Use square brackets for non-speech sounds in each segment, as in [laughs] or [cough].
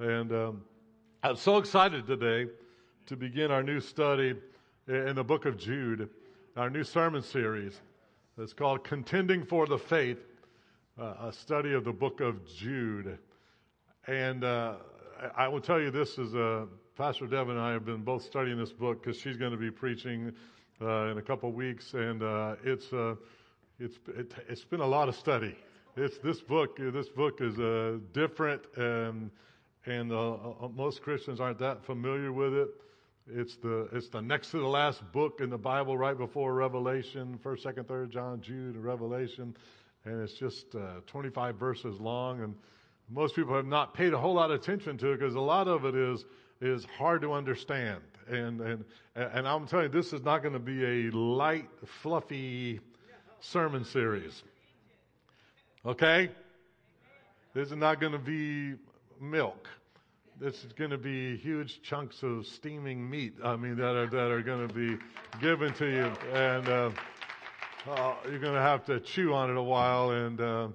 And um, I'm so excited today to begin our new study in the book of Jude, our new sermon series. It's called Contending for the Faith, uh, a study of the book of Jude. And uh, I will tell you this is uh, Pastor Deb and I have been both studying this book because she's going to be preaching uh, in a couple weeks, and uh, it's uh, it's it, has been a lot of study. It's this book. This book is different, and and most Christians aren't that familiar with it. It's the it's the next to the last book in the Bible, right before Revelation, First, Second, Third John, Jude, and Revelation, and it's just uh, 25 verses long. And most people have not paid a whole lot of attention to it because a lot of it is is hard to understand. And and and I'm telling you, this is not going to be a light, fluffy sermon series. Okay, this is not going to be milk this is going to be huge chunks of steaming meat. I mean, that are that are going to be given to you, and uh, uh, you're going to have to chew on it a while. And uh,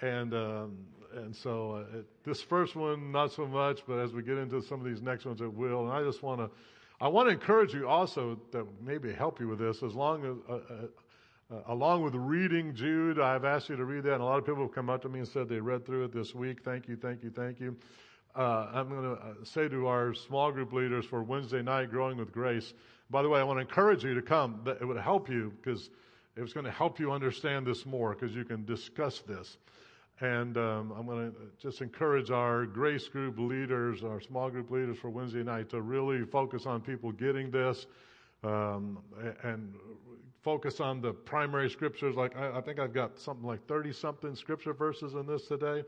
and um, and so uh, it, this first one, not so much, but as we get into some of these next ones, it will. And I just want to, I want to encourage you also that maybe help you with this, as long as. Uh, along with reading Jude, I've asked you to read that, and a lot of people have come up to me and said they read through it this week. Thank you, thank you, thank you uh, I'm going to uh, say to our small group leaders for Wednesday night, Growing with Grace. By the way, I want to encourage you to come. It would help you because it's going to help you understand this more because you can discuss this. And um, I'm going to just encourage our grace group leaders, our small group leaders for Wednesday night to really focus on people getting this um, and focus on the primary scriptures. Like I, I think I've got something like 30 something scripture verses in this today.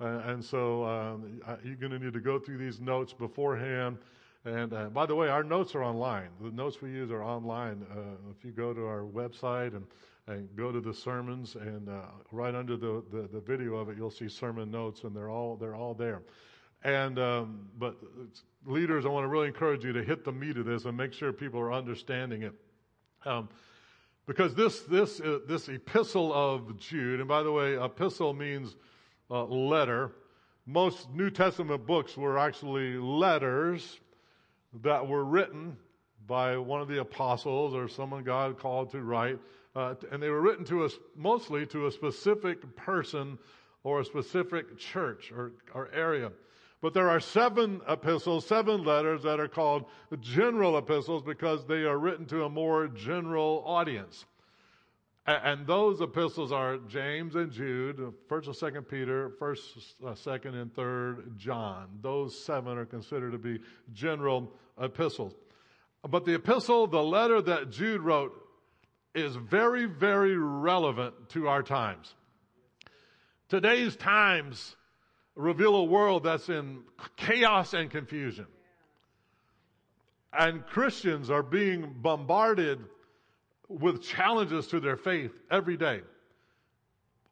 Uh, and so um, you're going to need to go through these notes beforehand. And uh, by the way, our notes are online. The notes we use are online. Uh, if you go to our website and, and go to the sermons, and uh, right under the, the, the, video of it, you'll see sermon notes, and they're all they're all there. And um, but leaders, I want to really encourage you to hit the meat of this and make sure people are understanding it. Um, because this this uh, this epistle of Jude, and by the way, epistle means uh, letter. Most New Testament books were actually letters that were written by one of the apostles or someone God called to write. Uh, and they were written to us mostly to a specific person or a specific church or, or area. But there are seven epistles, seven letters that are called general epistles because they are written to a more general audience. And those epistles are James and Jude, First and Second Peter, First, uh, Second, and Third John. Those seven are considered to be general epistles. But the epistle, the letter that Jude wrote, is very, very relevant to our times. Today's times reveal a world that's in chaos and confusion. And Christians are being bombarded with challenges to their faith every day,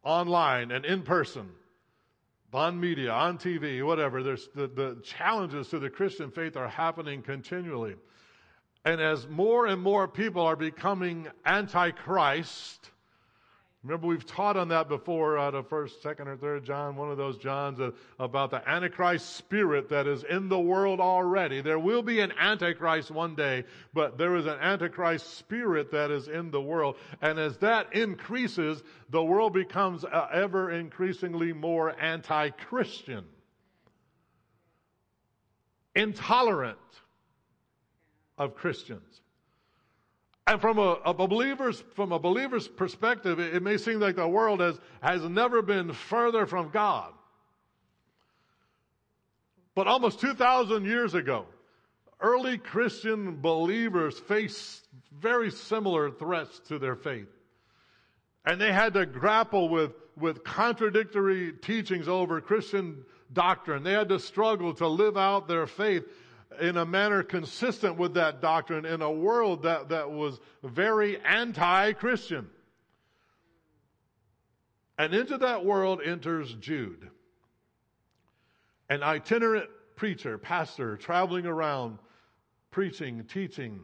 online and in person, on media, on TV, whatever. There's the, the challenges to the Christian faith are happening continually. And as more and more people are becoming antichrist, Remember, we've taught on that before out of first, second, or third John, one of those Johns, uh, about the Antichrist spirit that is in the world already. There will be an Antichrist one day, but there is an Antichrist spirit that is in the world. And as that increases, the world becomes uh, ever increasingly more anti-Christian. Intolerant of Christians. And from a, a, believer's, from a believer's perspective, it, it may seem like the world has, has never been further from God. But almost 2,000 years ago, early Christian believers faced very similar threats to their faith. And they had to grapple with, with contradictory teachings over Christian doctrine. They had to struggle to live out their faith in a manner consistent with that doctrine in a world that, that was very anti-Christian. And into that world enters Jude, an itinerant preacher, pastor, traveling around, preaching, teaching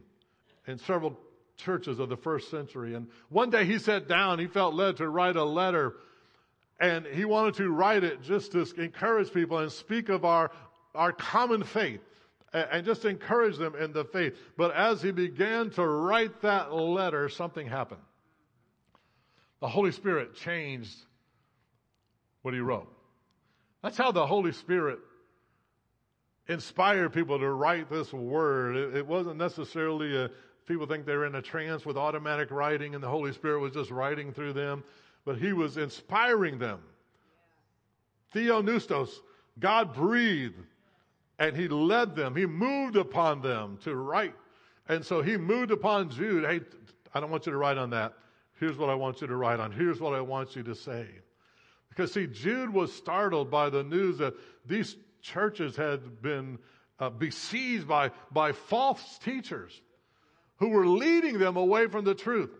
in several churches of the first century. And one day he sat down, he felt led to write a letter, and he wanted to write it just to encourage people and speak of our our common faith and just encourage them in the faith. But as he began to write that letter, something happened. The Holy Spirit changed what he wrote. That's how the Holy Spirit inspired people to write this word. It, it wasn't necessarily a, people think they're in a trance with automatic writing and the Holy Spirit was just writing through them, but he was inspiring them. Theopneustos, God breathed and he led them. He moved upon them to write. And so he moved upon Jude. Hey, I don't want you to write on that. Here's what I want you to write on. Here's what I want you to say. Because see, Jude was startled by the news that these churches had been uh, besieged by, by false teachers who were leading them away from the truth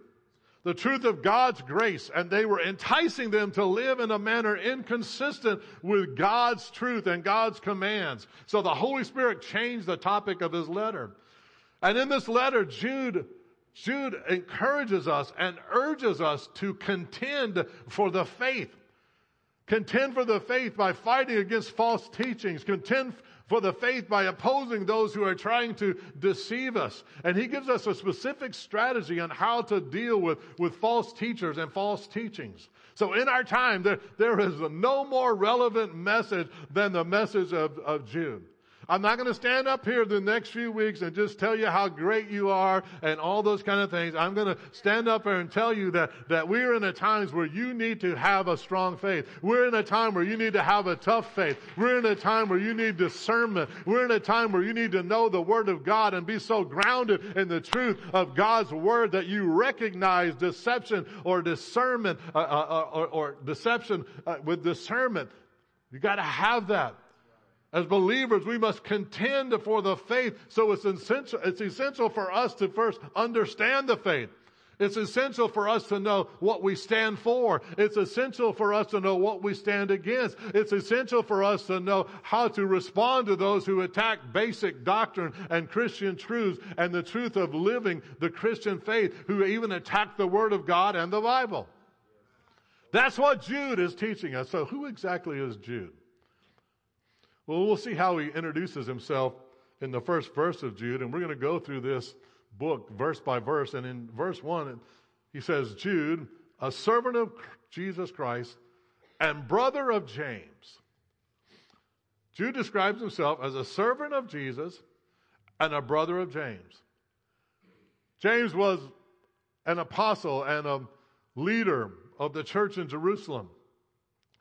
the truth of God's grace, and they were enticing them to live in a manner inconsistent with God's truth and God's commands. So the Holy Spirit changed the topic of his letter. And in this letter, Jude, Jude encourages us and urges us to contend for the faith. Contend for the faith by fighting against false teachings. Contend for the faith by opposing those who are trying to deceive us. And he gives us a specific strategy on how to deal with, with false teachers and false teachings. So in our time, there, there is no more relevant message than the message of, of Jude. I'm not going to stand up here the next few weeks and just tell you how great you are and all those kind of things. I'm going to stand up here and tell you that, that we're in a times where you need to have a strong faith. We're in a time where you need to have a tough faith. We're in a time where you need discernment. We're in a time where you need to know the Word of God and be so grounded in the truth of God's Word that you recognize deception or discernment uh, uh, uh or, or, deception uh, with discernment. You got to have that. As believers, we must contend for the faith. So it's essential, it's essential for us to first understand the faith. It's essential for us to know what we stand for. It's essential for us to know what we stand against. It's essential for us to know how to respond to those who attack basic doctrine and Christian truths and the truth of living the Christian faith, who even attack the Word of God and the Bible. That's what Jude is teaching us. So who exactly is Jude? Well, we'll see how he introduces himself in the first verse of Jude, and we're going to go through this book verse by verse. And in verse 1, he says, Jude, a servant of Jesus Christ and brother of James. Jude describes himself as a servant of Jesus and a brother of James. James was an apostle and a leader of the church in Jerusalem.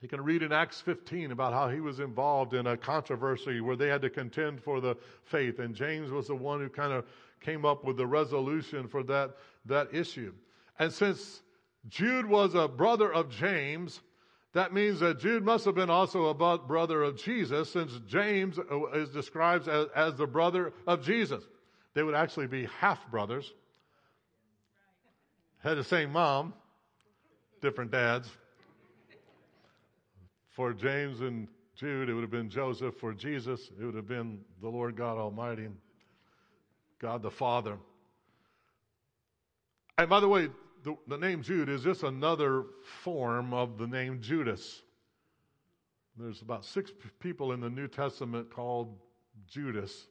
You can read in Acts 15 about how he was involved in a controversy where they had to contend for the faith. And James was the one who kind of came up with the resolution for that, that issue. And since Jude was a brother of James, that means that Jude must have been also a brother of Jesus since James uh, is described as, as the brother of Jesus. They would actually be half brothers. Had the same mom, different dads. For James and Jude, it would have been Joseph. For Jesus, it would have been the Lord God Almighty, God the Father. And by the way, the, the name Jude is just another form of the name Judas. There's about six people in the New Testament called Judas,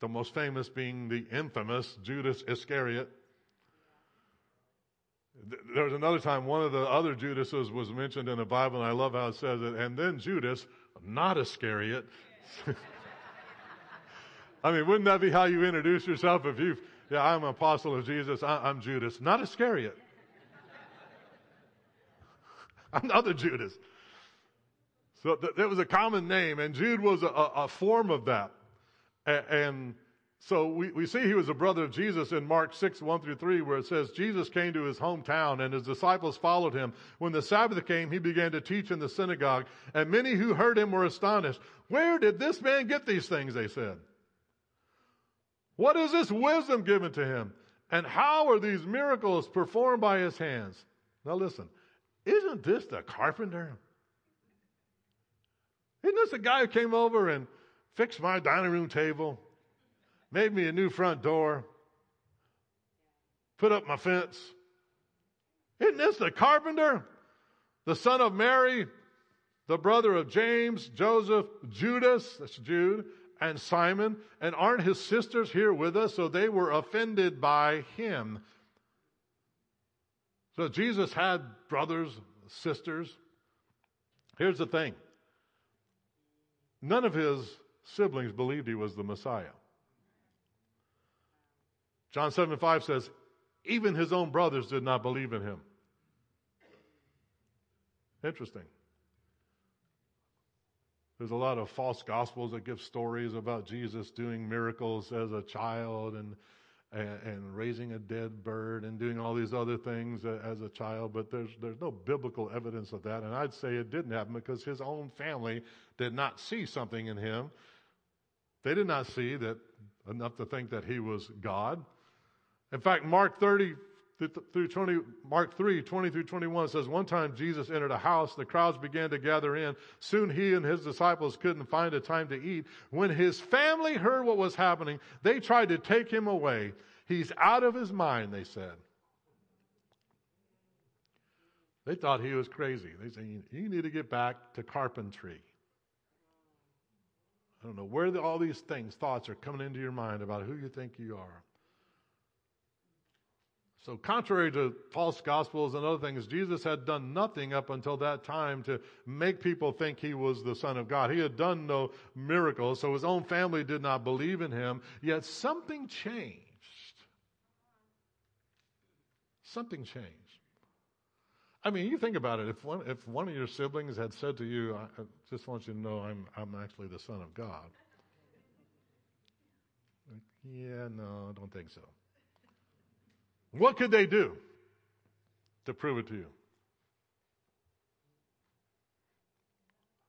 the most famous being the infamous Judas Iscariot. There was another time one of the other Judases was mentioned in the Bible, and I love how it says it. And then Judas, not Iscariot. [laughs] I mean, wouldn't that be how you introduce yourself if you, yeah, I'm an apostle of Jesus, I, am Judas, not Iscariot. [laughs] Another Judas. So th- was a common name, and Jude was a, a, a form of that. A- and so we, we see he was a brother of Jesus in Mark 6, 1 through 3, where it says, Jesus came to his hometown and his disciples followed him. When the Sabbath came, he began to teach in the synagogue, and many who heard him were astonished. Where did this man get these things? They said. What is this wisdom given to him? And how are these miracles performed by his hands? Now listen, isn't this the carpenter? Isn't this the guy who came over and fixed my dining room table? Made me a new front door, put up my fence. Isn't this the carpenter, the son of Mary, the brother of James, Joseph, Judas, that's Jude, and Simon, and aren't his sisters here with us? So they were offended by him. So Jesus had brothers, sisters. Here's the thing. None of his siblings believed he was the Messiah. John 7 5 says, even his own brothers did not believe in him. Interesting. There's a lot of false gospels that give stories about Jesus doing miracles as a child and, and, and raising a dead bird and doing all these other things as a child, but there's, there's no biblical evidence of that. And I'd say it didn't happen because his own family did not see something in him. They did not see that enough to think that he was God. In fact, Mark 30, through 20, Mark 3, 20 through 21 says, One time Jesus entered a house. The crowds began to gather in. Soon he and his disciples couldn't find a time to eat. When his family heard what was happening, they tried to take him away. He's out of his mind, they said. They thought he was crazy. They said, You need to get back to carpentry. I don't know where the, all these things, thoughts are coming into your mind about who you think you are. So, contrary to false gospels and other things, Jesus had done nothing up until that time to make people think he was the Son of God. He had done no miracles, so his own family did not believe in him. Yet something changed. Something changed. I mean, you think about it. If one, if one of your siblings had said to you, I, just want you to know I'm, I'm actually the Son of God. Yeah, no, I don't think so. What could they do to prove it to you?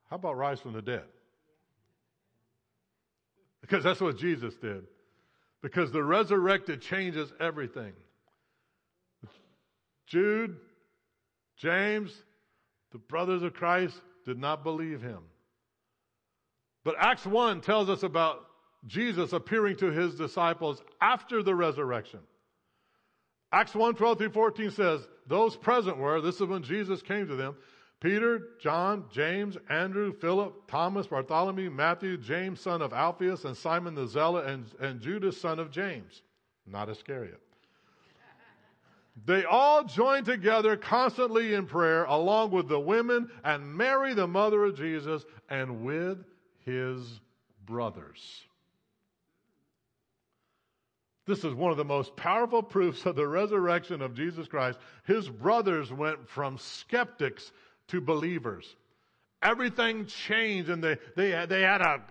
How about rise from the dead? Because that's what Jesus did. Because the resurrected changes everything. Jude, James, the brothers of Christ did not believe him. But Acts 1 tells us about Jesus appearing to his disciples after the resurrection. Acts 1 12 through 14 says, Those present were, this is when Jesus came to them, Peter, John, James, Andrew, Philip, Thomas, Bartholomew, Matthew, James, son of Alphaeus, and Simon the Zealot, and, and Judas, son of James, not Iscariot. They all joined together constantly in prayer, along with the women and Mary, the mother of Jesus, and with his brothers. This is one of the most powerful proofs of the resurrection of Jesus Christ. His brothers went from skeptics to believers. Everything changed and they, they, they had a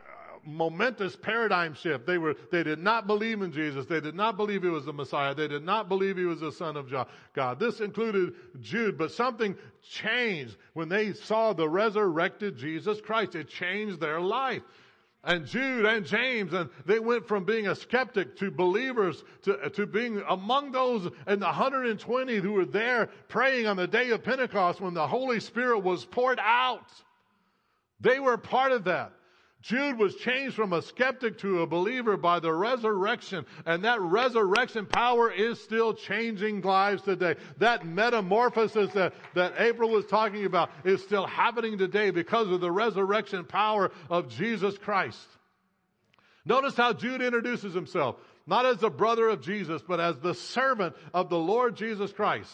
momentous paradigm shift. They were, they did not believe in Jesus. They did not believe he was the Messiah. They did not believe he was the son of God. This included Jude, but something changed when they saw the resurrected Jesus Christ. It changed their life and Jude and James, and they went from being a skeptic to believers to, uh, to being among those in the 120 who were there praying on the day of Pentecost when the Holy Spirit was poured out. They were part of that. Jude was changed from a skeptic to a believer by the resurrection, and that resurrection power is still changing lives today. That metamorphosis that, that April was talking about is still happening today because of the resurrection power of Jesus Christ. Notice how Jude introduces himself, not as the brother of Jesus, but as the servant of the Lord Jesus Christ.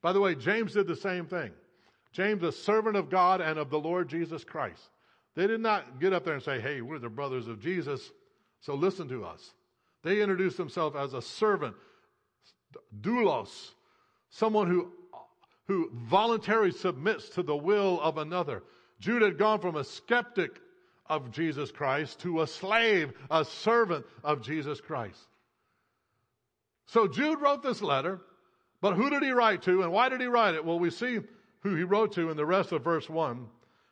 By the way, James did the same thing. James, a servant of God and of the Lord Jesus Christ. They did not get up there and say, hey, we're the brothers of Jesus, so listen to us. They introduced themselves as a servant, doulos, someone who, who voluntarily submits to the will of another. Jude had gone from a skeptic of Jesus Christ to a slave, a servant of Jesus Christ. So Jude wrote this letter, but who did he write to and why did he write it? Well, we see who he wrote to in the rest of verse 1.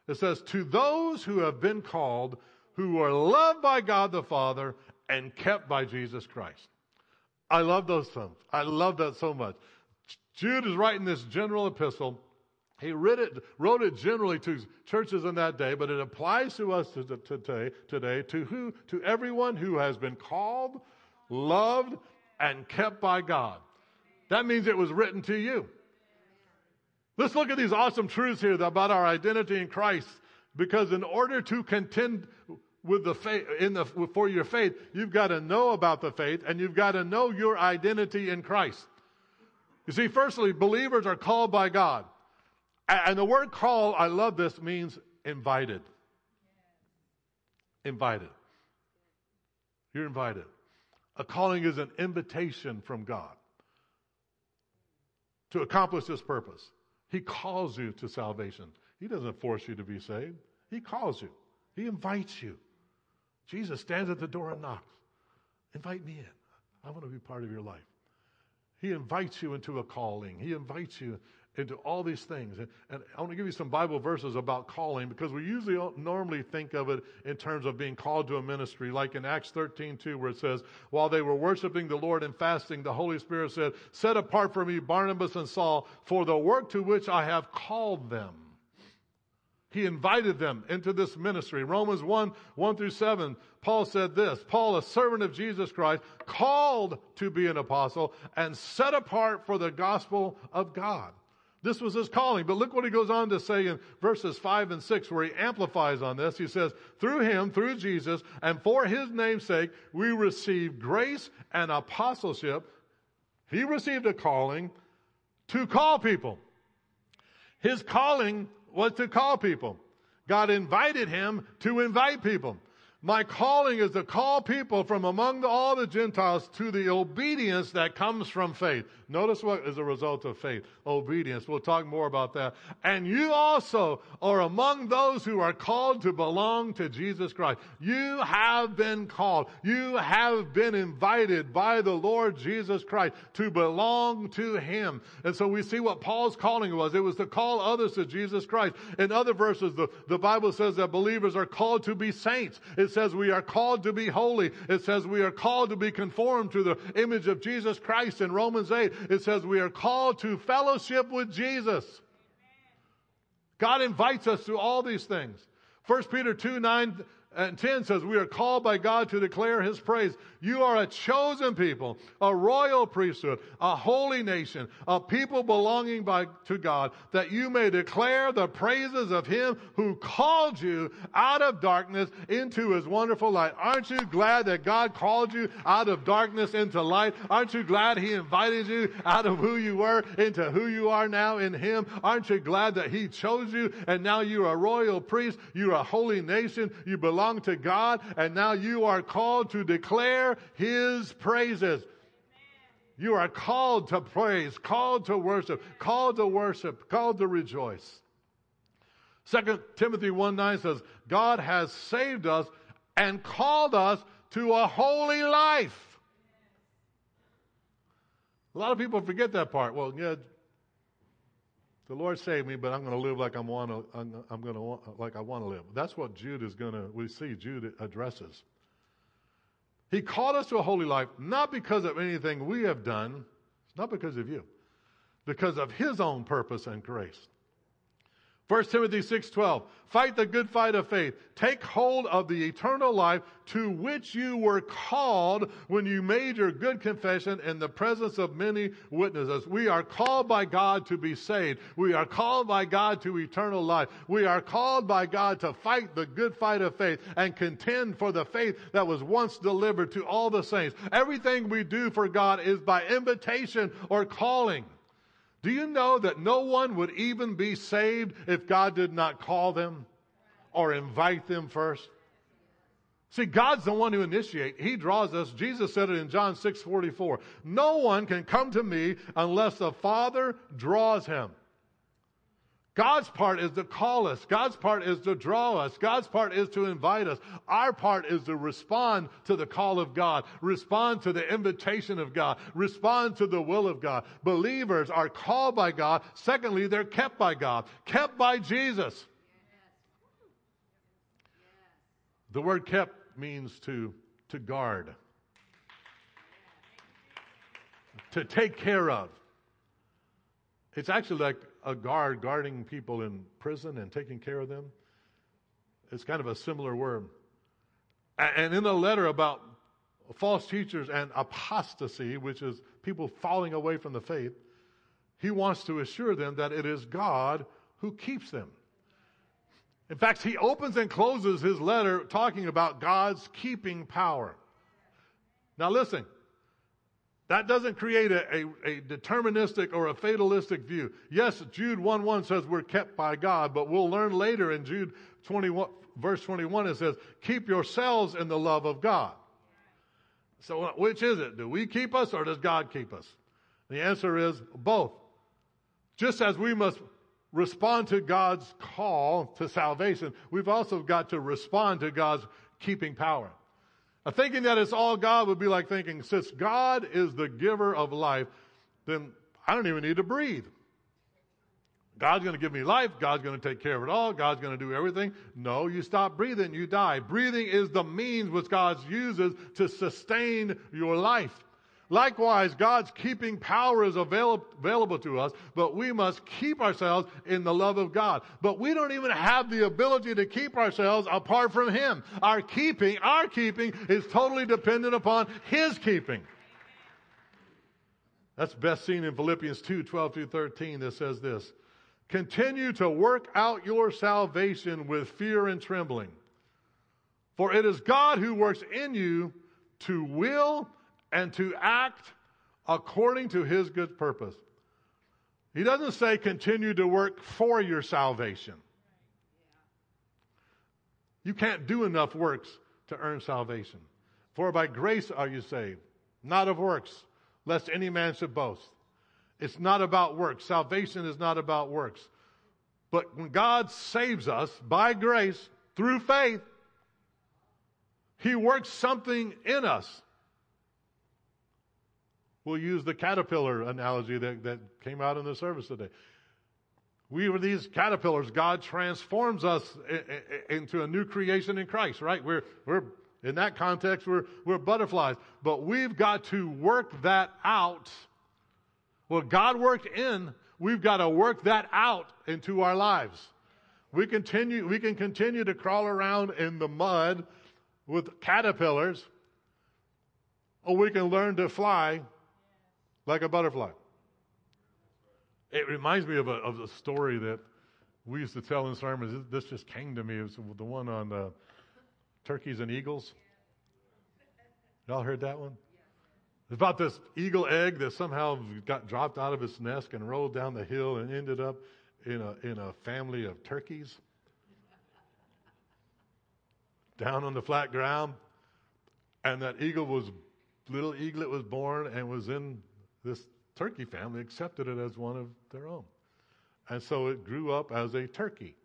It says, To those who have been called, who are loved by God the Father and kept by Jesus Christ. I love those things. I love that so much. Jude is writing this general epistle. He wrote it, wrote it generally to churches in that day, but it applies to us today, today to who? To everyone who has been called, loved, and kept by God. That means it was written to you. Let's look at these awesome truths here about our identity in Christ. Because in order to contend with the faith, in the, for your faith, you've got to know about the faith and you've got to know your identity in Christ. You see, firstly, believers are called by God. And the word call, I love this, means invited. Invited. You're invited. A calling is an invitation from God to accomplish this purpose. He calls you to salvation. He doesn't force you to be saved. He calls you. He invites you. Jesus stands at the door and knocks. Invite me in. I want to be part of your life. He invites you into a calling. He invites you into all these things. And, and, I want to give you some Bible verses about calling because we usually normally think of it in terms of being called to a ministry, like in Acts 13, 2, where it says, While they were worshiping the Lord and fasting, the Holy Spirit said, Set apart for me Barnabas and Saul for the work to which I have called them. He invited them into this ministry. Romans 1, 1 through 7, Paul said this, Paul, a servant of Jesus Christ, called to be an apostle and set apart for the gospel of God. This was his calling. But look what he goes on to say in verses 5 and 6 where he amplifies on this. He says, through him, through Jesus, and for his name's sake, we receive grace and apostleship. He received a calling to call people. His calling was to call people. God invited him to invite people. My calling is to call people from among all the Gentiles to the obedience that comes from faith. Notice what is a result of faith. Obedience. We'll talk more about that. And you also are among those who are called to belong to Jesus Christ. You have been called. You have been invited by the Lord Jesus Christ to belong to Him. And so we see what Paul's calling was. It was to call others to Jesus Christ. In other verses, the, the Bible says that believers are called to be saints. Says we are called to be holy. It says we are called to be conformed to the image of Jesus Christ in Romans 8. It says we are called to fellowship with Jesus. God invites us to all these things. 1 Peter 2, 9 and 10 says, We are called by God to declare His praise. You are a chosen people, a royal priesthood, a holy nation, a people belonging by, to God, that you may declare the praises of Him who called you out of darkness into His wonderful light. Aren't you glad that God called you out of darkness into light? Aren't you glad He invited you out of who you were into who you are now in Him? Aren't you glad that He chose you and now you're a royal priest, you're a holy nation, you belong belong to God, and now you are called to declare His praises. You are called to praise, called to worship, called to worship, called to rejoice. Second Timothy 1 9 says, God has saved us and called us to a holy life. A lot of people forget that part. Well, yeah, the Lord saved me, but I'm going to live like I'm want to. I'm, going to like I want to live. That's what Jude is going to. We see Jude addresses. He called us to a holy life not because of anything we have done, not because of you, because of His own purpose and grace. 1 Timothy 6:12 Fight the good fight of faith. Take hold of the eternal life to which you were called when you made your good confession in the presence of many witnesses. We are called by God to be saved. We are called by God to eternal life. We are called by God to fight the good fight of faith and contend for the faith that was once delivered to all the saints. Everything we do for God is by invitation or calling. Do you know that no one would even be saved if God did not call them or invite them first? See, God's the one who initiates. He draws us. Jesus said it in John 6 44. No one can come to me unless the Father draws him. God's part is to call us. God's part is to draw us. God's part is to invite us. Our part is to respond to the call of God, respond to the invitation of God, respond to the will of God. Believers are called by God. Secondly, they're kept by God, kept by Jesus. The word kept means to, to guard, to take care of. It's actually like a guard guarding people in prison and taking care of them. It's kind of a similar word. And in the letter about false teachers and apostasy, which is people falling away from the faith, he wants to assure them that it is God who keeps them. In fact, he opens and closes his letter talking about God's keeping power. Now listen, that doesn't create a, a, a, deterministic or a fatalistic view. Yes, Jude 1 1 says we're kept by God, but we'll learn later in Jude 21, verse 21, it says, keep yourselves in the love of God. So which is it? Do we keep us or does God keep us? The answer is both. Just as we must respond to God's call to salvation, we've also got to respond to God's keeping power. Thinking that it's all God would be like thinking, since God is the giver of life, then I don't even need to breathe. God's going to give me life. God's going to take care of it all. God's going to do everything. No, you stop breathing, you die. Breathing is the means which God uses to sustain your life. Likewise, God's keeping power is available, available to us, but we must keep ourselves in the love of God. But we don't even have the ability to keep ourselves apart from Him. Our keeping, our keeping is totally dependent upon His keeping. That's best seen in Philippians 2, 12 through 13 that says this. Continue to work out your salvation with fear and trembling. For it is God who works in you to will and to act according to his good purpose. He doesn't say continue to work for your salvation. You can't do enough works to earn salvation. For by grace are you saved, not of works, lest any man should boast. It's not about works. Salvation is not about works. But when God saves us by grace through faith, He works something in us We'll use the caterpillar analogy that, that came out in the service today. We were these caterpillars. God transforms us into a new creation in Christ, right? We're, we're, in that context, we're, we're butterflies. But we've got to work that out. What God worked in, we've got to work that out into our lives. We continue, we can continue to crawl around in the mud with caterpillars, or we can learn to fly like a butterfly. It reminds me of a, of a story that we used to tell in sermons. This just came to me. It was the one on uh, turkeys and eagles. Y'all heard that one? It's about this eagle egg that somehow got dropped out of its nest and rolled down the hill and ended up in a, in a family of turkeys down on the flat ground. And that eagle was, little eaglet was born and was in this turkey family accepted it as one of their own. And so it grew up as a turkey,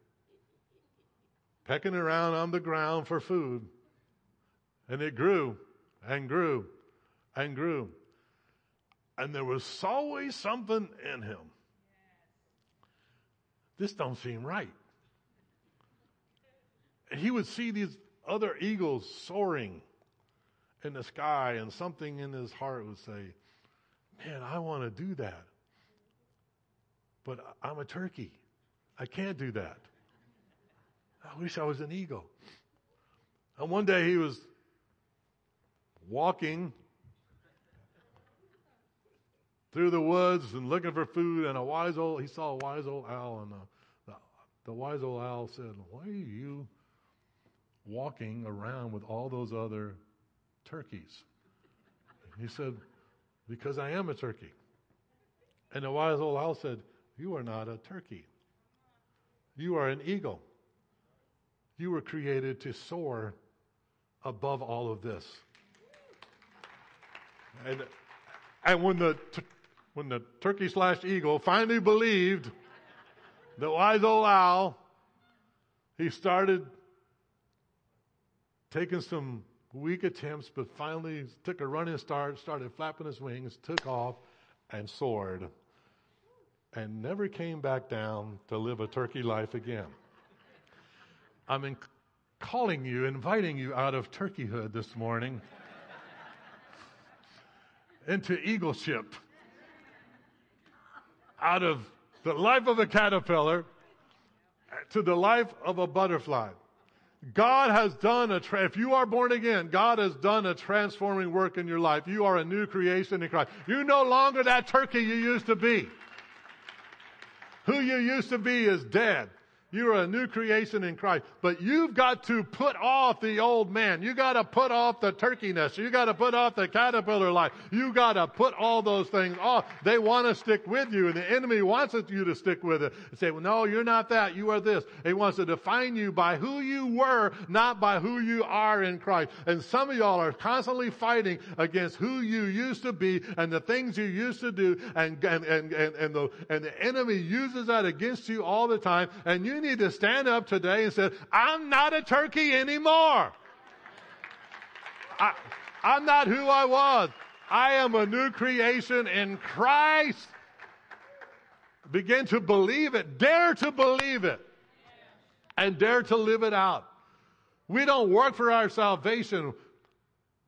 pecking around on the ground for food. And it grew and grew and grew. And there was always something in him. This don't seem right. He would see these other eagles soaring in the sky, and something in his heart would say, man, I want to do that. But I'm a turkey. I can't do that. I wish I was an eagle. And one day he was walking through the woods and looking for food, and a wise old he saw a wise old owl, and the, the, the wise old owl said, "Why are you walking around with all those other turkeys?" he said, because I am a turkey. And the wise old owl said, You are not a turkey. You are an eagle. You were created to soar above all of this. And, and when the, when the turkey slash eagle finally believed the wise old owl, he started taking some weak attempts, but finally took a running start, started flapping his wings, took off, and soared, and never came back down to live a turkey life again. I'm in, calling you, inviting you out of turkeyhood this morning [laughs] into eagleship, out of the life of a caterpillar to the life of a butterfly. God has done a, tra- if you are born again, God has done a transforming work in your life. You are a new creation in Christ. You're no longer that turkey you used to be. Who you used to be is dead. You are a new creation in Christ. But you've got to put off the old man. You got to put off the turkeyness. You got to put off the caterpillar life. You got to put all those things off. They want to stick with you, and the enemy wants you to stick with it. And say, well, no, you're not that. You are this. He wants to define you by who you were, not by who you are in Christ. And some of y'all are constantly fighting against who you used to be and the things you used to do, and and and and, and the and the enemy uses that against you all the time. And you need to stand up today and say, I'm not a turkey anymore. I, I'm not who I was. I am a new creation in Christ. Begin to believe it. Dare to believe it. And dare to live it out. We don't work for our salvation,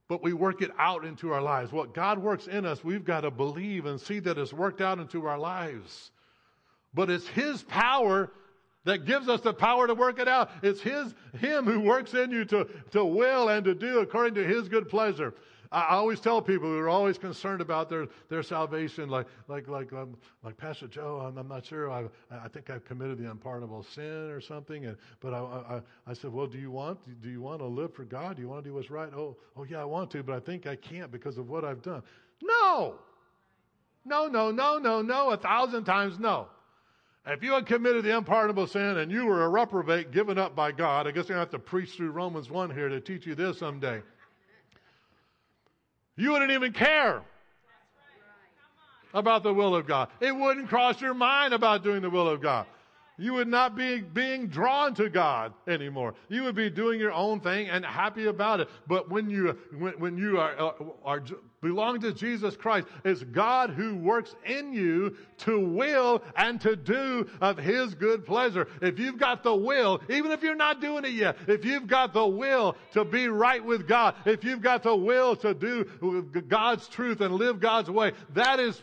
but we work it out into our lives. What God works in us, we've got to believe and see that it's worked out into our lives. But it's His power that gives us the power to work it out. It's His, Him who works in you to, to will and to do according to His good pleasure. I always tell people who are always concerned about their, their salvation, like like like um, like Pastor Joe, I'm, I'm not sure. I I think I've committed the unpardonable sin or something. And but I, I I said, well, do you want do you want to live for God? Do you want to do what's right? Oh oh yeah, I want to, but I think I can't because of what I've done. No, no, no, no, no, no. A thousand times no. If you had committed the unpardonable sin and you were a reprobate given up by God, I guess to have to preach through Romans 1 here to teach you this someday. You wouldn't even care about the will of God. It wouldn't cross your mind about doing the will of God. You would not be being drawn to God anymore. You would be doing your own thing and happy about it. But when you when, when you are, uh, are, are belong to Jesus Christ, it's God who works in you to will and to do of His good pleasure. If you've got the will, even if you're not doing it yet, if you've got the will to be right with God, if you've got the will to do God's truth and live God's way, that is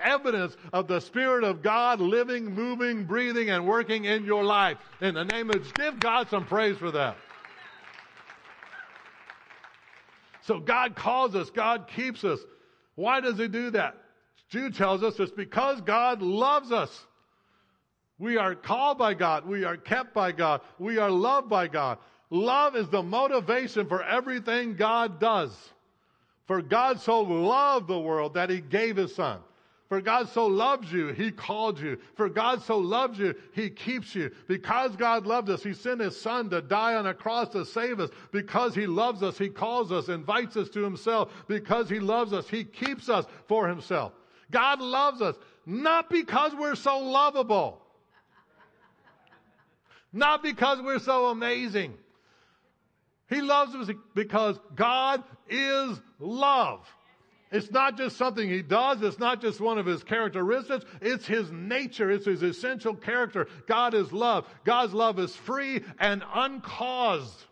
evidence of the Spirit of God living, moving, breathing, and working in your life. In the name of, give God some praise for that. So God calls us, God keeps us. Why does He do that? Jude tells us it's because God loves us. We are called by God. We are kept by God. We are loved by God. Love is the motivation for everything God does. For God so loved the world that He gave His Son. For God so loves you, He called you. For God so loves you, He keeps you. Because God loved us, He sent His Son to die on a cross to save us. Because He loves us, He calls us, invites us to Himself. Because He loves us, He keeps us for Himself. God loves us, not because we're so lovable. Not because we're so amazing. He loves us because God is love. It's not just something he does. It's not just one of his characteristics. It's his nature. It's his essential character. God is love. God's love is free and uncaused.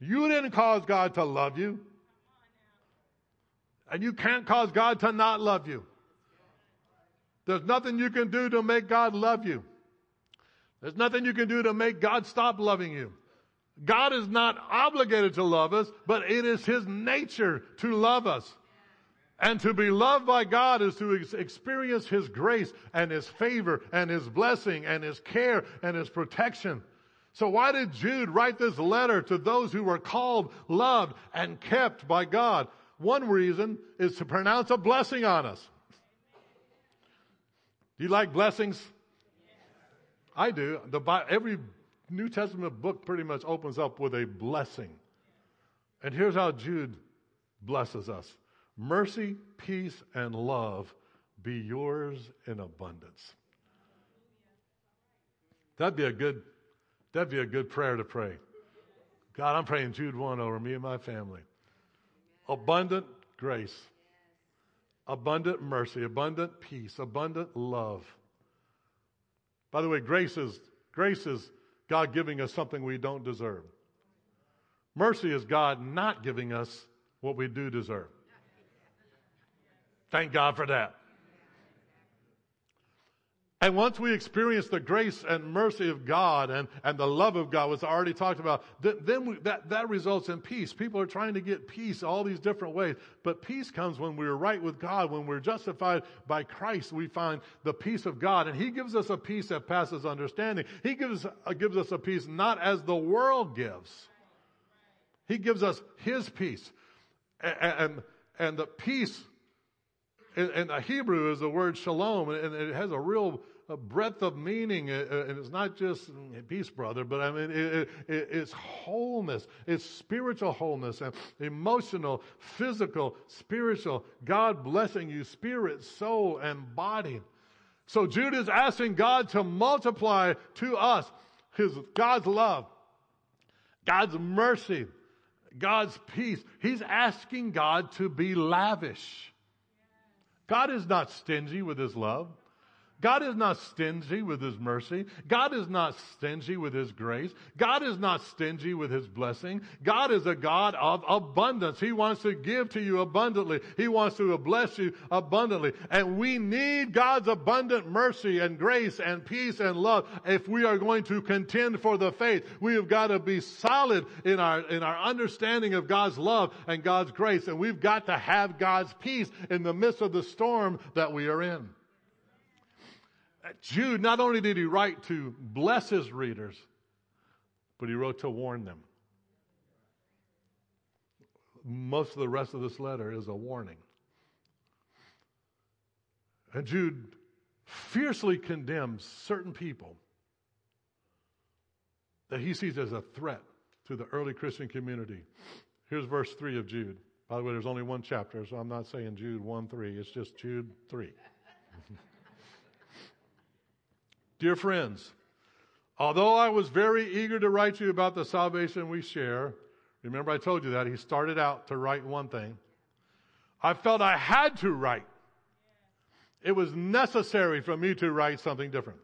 You didn't cause God to love you. And you can't cause God to not love you. There's nothing you can do to make God love you. There's nothing you can do to make God stop loving you. God is not obligated to love us, but it is His nature to love us. And to be loved by God is to experience His grace and His favor and His blessing and His care and His protection. So why did Jude write this letter to those who were called, loved, and kept by God? One reason is to pronounce a blessing on us. Do you like blessings? I do. The, every New Testament book pretty much opens up with a blessing. And here's how Jude blesses us mercy, peace, and love be yours in abundance. That'd be a good, that'd be a good prayer to pray. God, I'm praying Jude 1 over me and my family. Abundant grace, abundant mercy, abundant peace, abundant love. By the way, grace is, grace is God giving us something we don't deserve. Mercy is God not giving us what we do deserve. Thank God for that. And once we experience the grace and mercy of God and, and the love of God, was already talked about, th- then we, that, that results in peace. People are trying to get peace all these different ways. But peace comes when we're right with God. When we're justified by Christ, we find the peace of God. And He gives us a peace that passes understanding. He gives, uh, gives us a peace not as the world gives. He gives us His peace. And, and, and the peace and, the Hebrew is the word shalom, and it has a real a breadth of meaning, uh, uh, and it's not just mm, peace, brother, but I mean, it, it, it's wholeness. It's spiritual wholeness and emotional, physical, spiritual. God blessing you, spirit, soul, and body. So Jude is asking God to multiply to us his, God's love, God's mercy, God's peace. He's asking God to be lavish. God is not stingy with his love. God is not stingy with His mercy. God is not stingy with His grace. God is not stingy with His blessing. God is a God of abundance. He wants to give to you abundantly. He wants to bless you abundantly. And we need God's abundant mercy and grace and peace and love if we are going to contend for the faith. We have got to be solid in our, in our understanding of God's love and God's grace. And we've got to have God's peace in the midst of the storm that we are in. Jude, not only did he write to bless his readers, but he wrote to warn them. Most of the rest of this letter is a warning. And Jude fiercely condemns certain people that he sees as a threat to the early Christian community. Here's verse 3 of Jude. By the way, there's only one chapter, so I'm not saying Jude 1 3. It's just Jude 3. [laughs] Dear friends, although I was very eager to write you about the salvation we share, remember I told you that he started out to write one thing. I felt I had to write. It was necessary for me to write something different.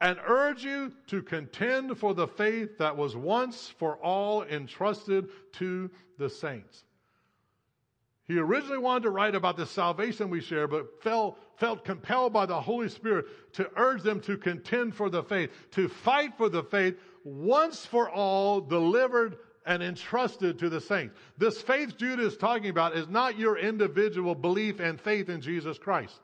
And urge you to contend for the faith that was once for all entrusted to the saints. He originally wanted to write about the salvation we share, but felt, felt compelled by the Holy Spirit to urge them to contend for the faith, to fight for the faith once for all delivered and entrusted to the saints. This faith Jude is talking about is not your individual belief and faith in Jesus Christ.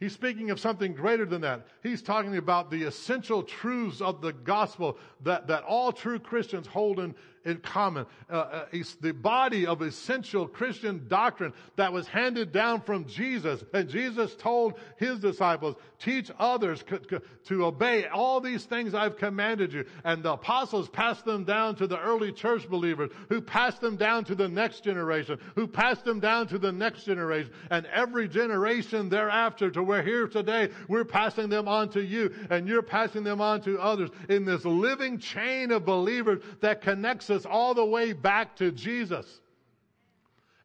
He's speaking of something greater than that. He's talking about the essential truths of the gospel that, that all true Christians hold in, in common. Uh, uh, the body of essential Christian doctrine that was handed down from Jesus. And Jesus told his disciples, teach others c- c- to obey all these things I've commanded you. And the apostles passed them down to the early church believers, who passed them down to the next generation, who passed them down to the next generation. And every generation thereafter to where here today, we're passing them on to you and you're passing them on to others in this living chain of believers that connects all the way back to Jesus.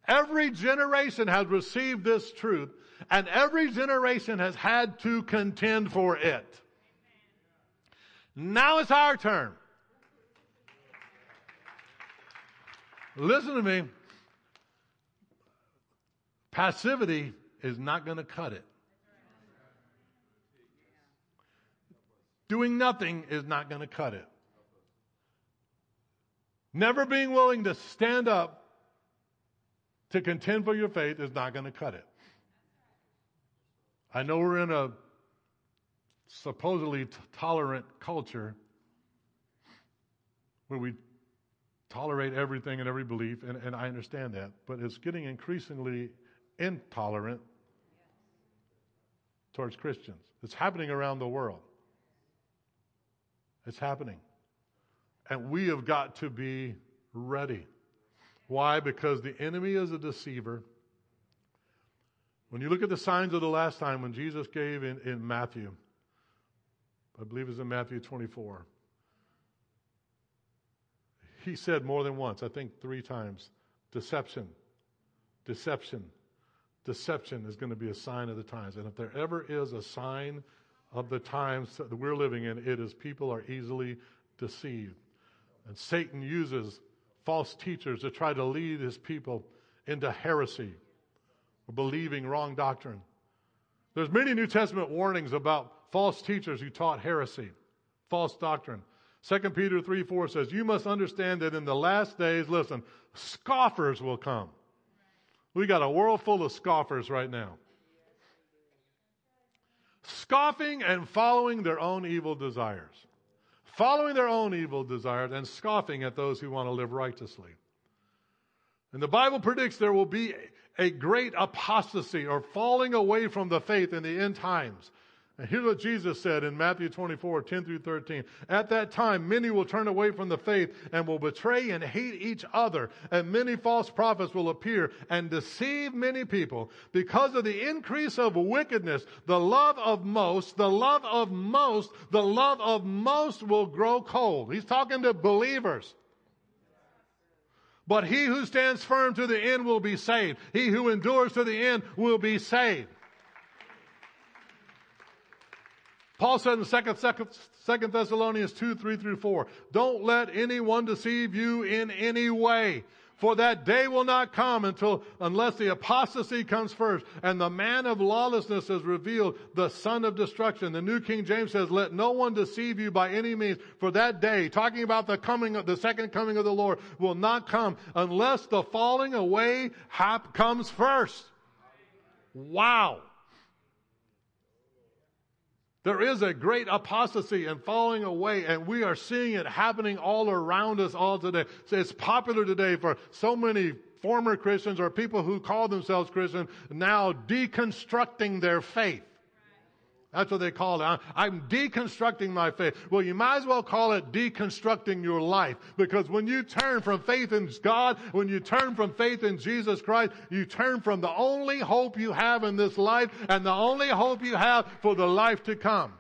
Every generation has received this truth and every generation has had to contend for it. Now it's our turn. Listen to me. Passivity is not going to cut it. Doing nothing is not going to cut it. Never being willing to stand up to contend for your faith is not going to cut it. I know we're in a supposedly t- tolerant culture where we tolerate everything and every belief, and, and I understand that, but it's getting increasingly intolerant towards Christians. It's happening around the world. It's happening. And we have got to be ready. Why? Because the enemy is a deceiver. When you look at the signs of the last time when Jesus gave in, in Matthew, I believe it's in Matthew 24, he said more than once, I think three times, deception, deception, deception is going to be a sign of the times. And if there ever is a sign of the times that we're living in, it is people are easily deceived. And Satan uses false teachers to try to lead his people into heresy or believing wrong doctrine. There's many New Testament warnings about false teachers who taught heresy, false doctrine. 2 Peter 3 4 says, You must understand that in the last days, listen, scoffers will come. We got a world full of scoffers right now. Scoffing and following their own evil desires. Following their own evil desires and scoffing at those who want to live righteously. And the Bible predicts there will be a great apostasy or falling away from the faith in the end times. And here's what Jesus said in Matthew 24, 10 through 13. At that time, many will turn away from the faith and will betray and hate each other. And many false prophets will appear and deceive many people. Because of the increase of wickedness, the love of most, the love of most, the love of most will grow cold. He's talking to believers. But he who stands firm to the end will be saved. He who endures to the end will be saved. Paul said in 2 Thessalonians 2, 3 through 4, don't let anyone deceive you in any way. For that day will not come until, unless the apostasy comes first and the man of lawlessness is revealed, the son of destruction. The New King James says, let no one deceive you by any means. For that day, talking about the coming of, the second coming of the Lord will not come unless the falling away hap- comes first. Wow. There is a great apostasy and falling away, and we are seeing it happening all around us all today. So it's popular today for so many former Christians or people who call themselves Christian now deconstructing their faith. That's what they call it. I'm deconstructing my faith. Well, you might as well call it deconstructing your life because when you turn from faith in God, when you turn from faith in Jesus Christ, you turn from the only hope you have in this life and the only hope you have for the life to come.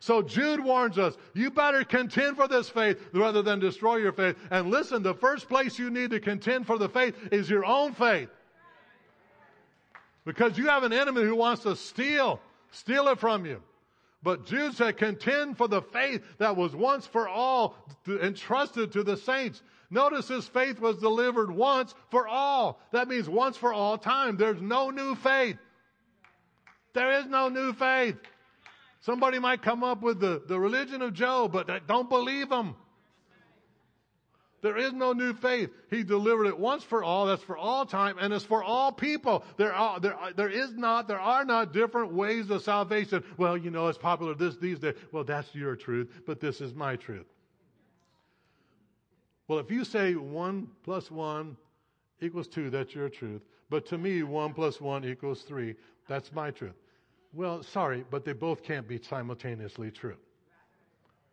So Jude warns us, you better contend for this faith rather than destroy your faith. And listen, the first place you need to contend for the faith is your own faith. Because you have an enemy who wants to steal steal it from you. But Jude said, contend for the faith that was once for all entrusted to the saints. Notice his faith was delivered once for all. That means once for all time. There's no new faith. There is no new faith. Somebody might come up with the, the religion of Job, but don't believe them. There is no new faith. He delivered it once for all. That's for all time and it's for all people. There are, there, are, there is not, there are not different ways of salvation. Well, you know, it's popular this, these days. Well, that's your truth, but this is my truth. Well, if you say one plus one equals two, that's your truth. But to me, one plus one equals three. That's my truth. Well, sorry, but they both can't be simultaneously true.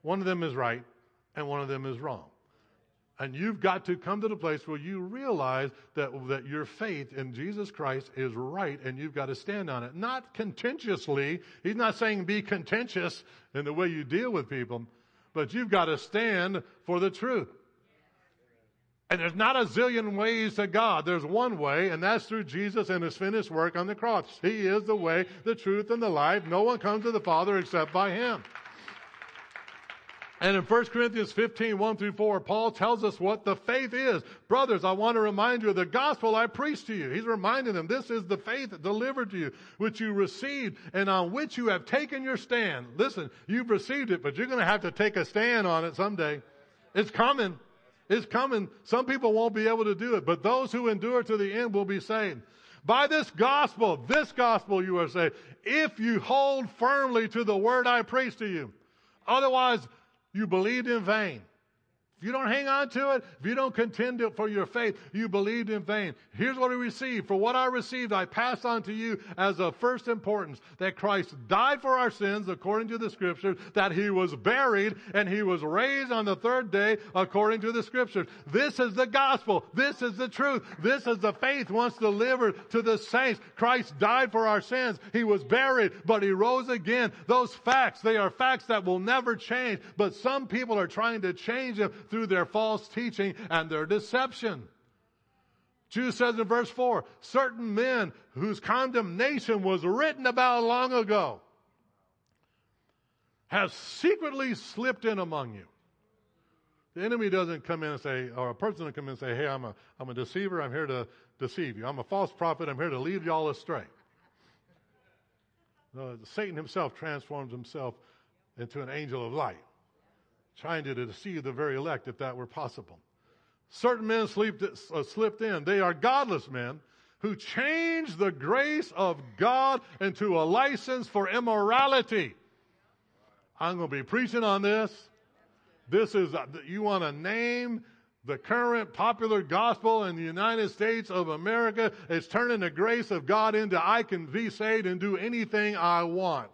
One of them is right and one of them is wrong. And you've got to come to the place where you realize that, that your faith in Jesus Christ is right and you've got to stand on it. Not contentiously. He's not saying be contentious in the way you deal with people, but you've got to stand for the truth. And there's not a zillion ways to God. There's one way, and that's through Jesus and his finished work on the cross. He is the way, the truth, and the life. No one comes to the Father except by him. And in 1 Corinthians 15, 1 through 4, Paul tells us what the faith is. Brothers, I want to remind you of the gospel I preached to you. He's reminding them this is the faith delivered to you, which you received and on which you have taken your stand. Listen, you've received it, but you're going to have to take a stand on it someday. It's coming. It's coming. Some people won't be able to do it, but those who endure to the end will be saved. By this gospel, this gospel you are saved, if you hold firmly to the word I preached to you. Otherwise, you believed in vain. If you don't hang on to it, if you don't contend for your faith, you believed in vain. Here's what I received. For what I received, I pass on to you as of first importance that Christ died for our sins according to the scriptures, that he was buried and he was raised on the third day according to the scriptures. This is the gospel. This is the truth. This is the faith once delivered to the saints. Christ died for our sins. He was buried, but he rose again. Those facts, they are facts that will never change, but some people are trying to change them through their false teaching and their deception. Jude says in verse 4, certain men whose condemnation was written about long ago have secretly slipped in among you. The enemy doesn't come in and say, or a person doesn't come in and say, hey, I'm a, I'm a deceiver, I'm here to deceive you. I'm a false prophet, I'm here to lead y'all astray. Uh, Satan himself transforms himself into an angel of light, trying to deceive the very elect if that were possible. Certain men uh, slipped in. They are godless men who change the grace of God into a license for immorality. I'm going to be preaching on this. This is, uh, you want to name the current popular gospel in the United States of America is turning the grace of God into I can be saved and do anything I want.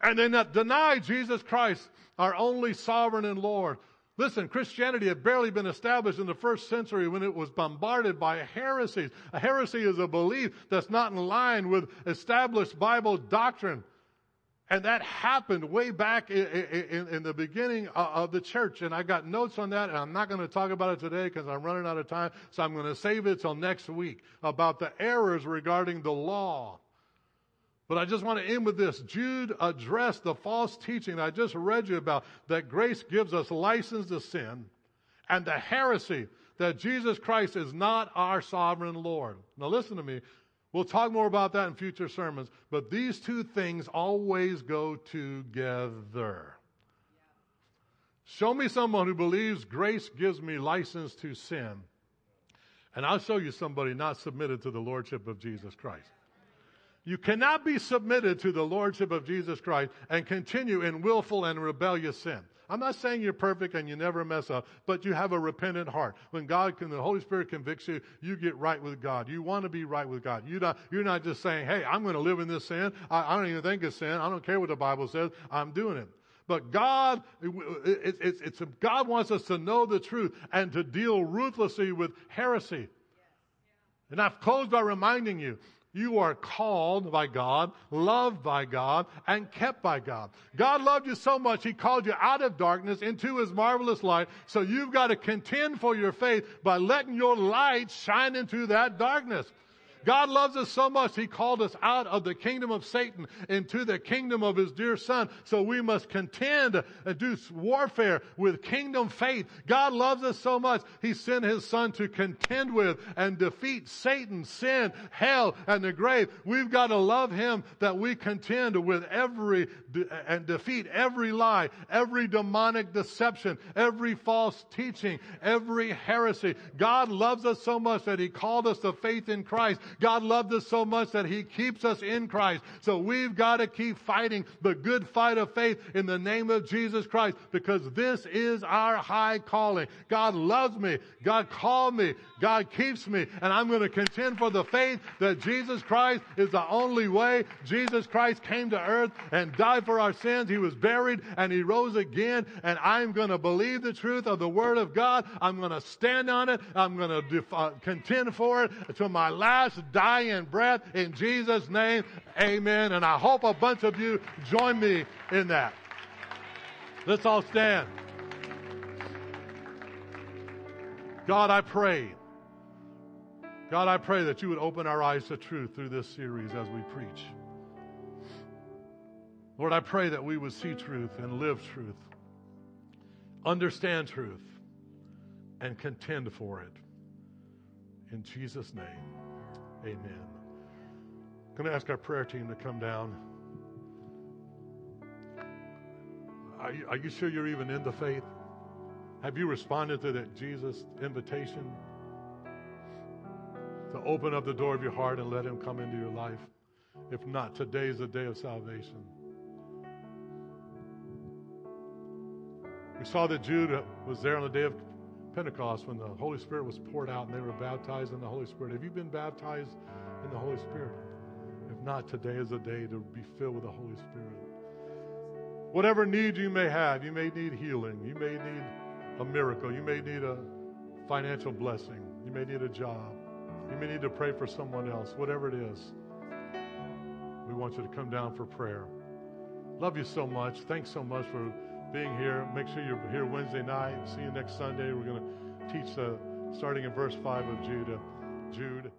And then deny Jesus Christ, our only sovereign and Lord. Listen, Christianity had barely been established in the first century when it was bombarded by heresies. A heresy is a belief that's not in line with established Bible doctrine. And that happened way back in, in, in, the beginning of the church. And I got notes on that, and I'm not going to talk about it today because I'm running out of time. So I'm going to save it till next week about the errors regarding the law. But I just want to end with this. Jude addressed the false teaching I just read you about that grace gives us license to sin and the heresy that Jesus Christ is not our sovereign Lord. Now listen to me. We'll talk more about that in future sermons, but these two things always go together. Show me someone who believes grace gives me license to sin, and I'll show you somebody not submitted to the Lordship of Jesus Christ. You cannot be submitted to the Lordship of Jesus Christ and continue in willful and rebellious sin. I'm not saying you're perfect and you never mess up, but you have a repentant heart. When God can, the Holy Spirit convicts you, you get right with God. You want to be right with God. You not, you're not just saying, hey, I'm going to live in this sin. I, I, don't even think it's sin. I don't care what the Bible says. I'm doing it. But God, it, it, it's, God wants us to know the truth and to deal ruthlessly with heresy. And I've closed by reminding you, you are called by God, loved by God, and kept by God. God loved you so much, He called you out of darkness into His marvelous light. So you've got to contend for your faith by letting your light shine into that darkness. God loves us so much, He called us out of the kingdom of Satan into the kingdom of His dear Son. So we must contend and do warfare with kingdom faith. God loves us so much, He sent His Son to contend with and defeat Satan, sin, hell, and the grave. We've got to love Him that we contend with every and defeat every lie, every demonic deception, every false teaching, every heresy. God loves us so much that He called us to faith in Christ. God loved us so much that He keeps us in Christ. So we've got to keep fighting the good fight of faith in the name of Jesus Christ because this is our high calling. God loves me. God called me. God keeps me. And I'm going to contend for the faith that Jesus Christ is the only way. Jesus Christ came to earth and died for our sins. He was buried and He rose again. And I'm going to believe the truth of the Word of God. I'm going to stand on it. I'm going to def- uh, contend for it to my last dying breath in Jesus' name. Amen. And I hope a bunch of you join me in that. Let's all stand. God, I pray. God, I pray that you would open our eyes to truth through this series as we preach. Lord, I pray that we would see truth and live truth, understand truth, and contend for it. In Jesus' name. Amen. I'm going to ask our prayer team to come down. Are you, are you sure you're even in the faith? Have you responded to that Jesus invitation to open up the door of your heart and let Him come into your life? If not, today is the day of salvation. We saw that Jude was there on the day of Pentecost when the Holy Spirit was poured out and they were baptized in the Holy Spirit. Have you been baptized in the Holy Spirit? If not, today is a day to be filled with the Holy Spirit. Whatever need you may have, you may need healing, you may need a miracle, you may need a financial blessing, you may need a job, you may need to pray for someone else, whatever it is. We want you to come down for prayer. Love you so much. Thanks so much for being here. Make sure you're here Wednesday night. See you next Sunday. We're going to teach the, starting in verse 5 of Jude. Uh, Jude.